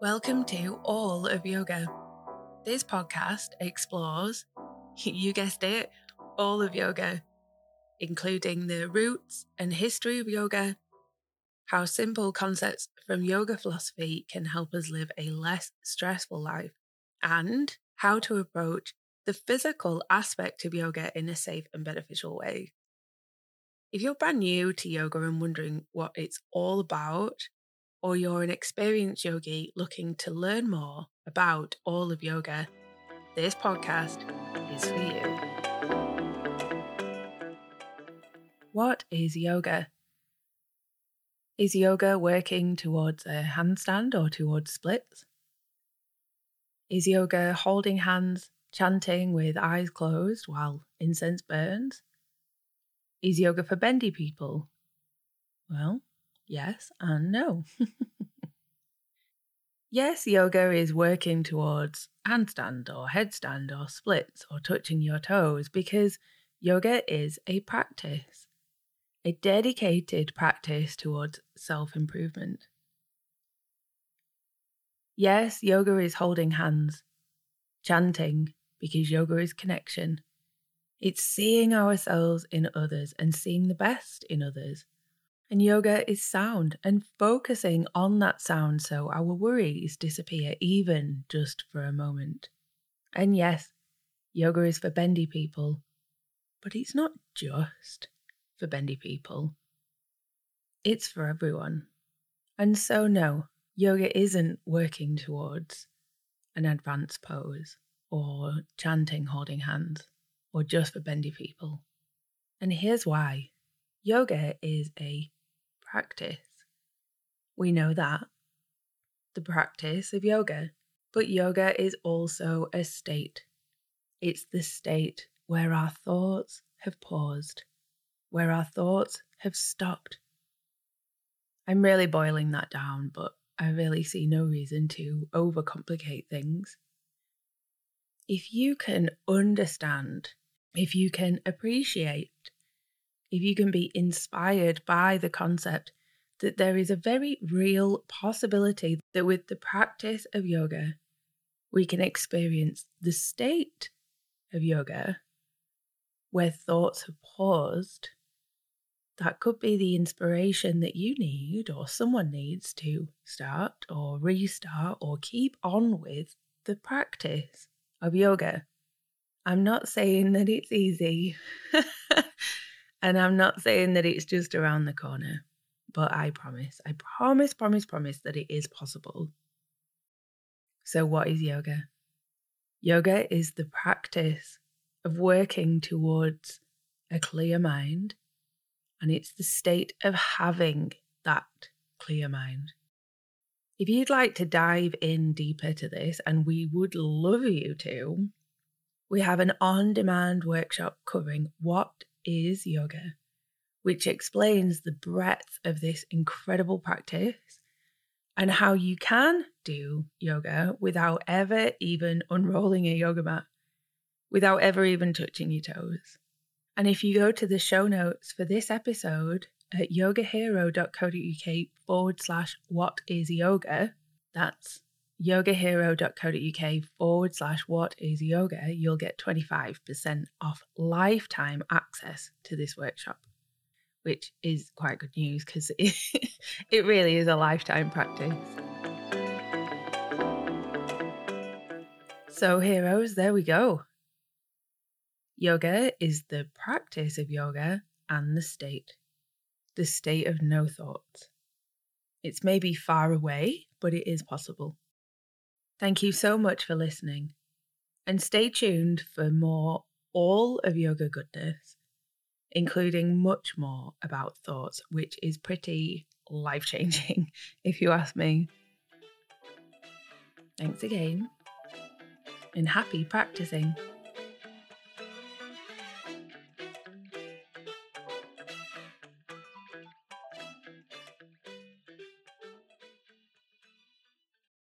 Welcome to All of Yoga. This podcast explores, you guessed it, all of yoga, including the roots and history of yoga, how simple concepts from yoga philosophy can help us live a less stressful life, and how to approach the physical aspect of yoga in a safe and beneficial way. If you're brand new to yoga and wondering what it's all about, or you're an experienced yogi looking to learn more about all of yoga, this podcast is for you. What is yoga? Is yoga working towards a handstand or towards splits? Is yoga holding hands, chanting with eyes closed while incense burns? Is yoga for bendy people? Well, yes and no. yes, yoga is working towards handstand or headstand or splits or touching your toes because yoga is a practice, a dedicated practice towards self improvement. Yes, yoga is holding hands, chanting, because yoga is connection. It's seeing ourselves in others and seeing the best in others. And yoga is sound and focusing on that sound so our worries disappear, even just for a moment. And yes, yoga is for bendy people, but it's not just for bendy people, it's for everyone. And so, no, yoga isn't working towards an advanced pose or chanting holding hands or just for bendy people. And here's why yoga is a practice. We know that. The practice of yoga. But yoga is also a state. It's the state where our thoughts have paused, where our thoughts have stopped. I'm really boiling that down, but I really see no reason to overcomplicate things. If you can understand, if you can appreciate if you can be inspired by the concept that there is a very real possibility that with the practice of yoga, we can experience the state of yoga where thoughts have paused. That could be the inspiration that you need or someone needs to start or restart or keep on with the practice of yoga. I'm not saying that it's easy. And I'm not saying that it's just around the corner, but I promise, I promise, promise, promise that it is possible. So, what is yoga? Yoga is the practice of working towards a clear mind, and it's the state of having that clear mind. If you'd like to dive in deeper to this, and we would love you to, we have an on demand workshop covering what is yoga, which explains the breadth of this incredible practice and how you can do yoga without ever even unrolling a yoga mat, without ever even touching your toes. And if you go to the show notes for this episode at yogahero.co.uk forward slash what is yoga, that's yogahero.co.uk forward slash what is yoga, you'll get 25% off lifetime access to this workshop, which is quite good news because it, it really is a lifetime practice. So, heroes, there we go. Yoga is the practice of yoga and the state, the state of no thoughts. It's maybe far away, but it is possible. Thank you so much for listening. And stay tuned for more all of yoga goodness, including much more about thoughts, which is pretty life changing, if you ask me. Thanks again, and happy practicing.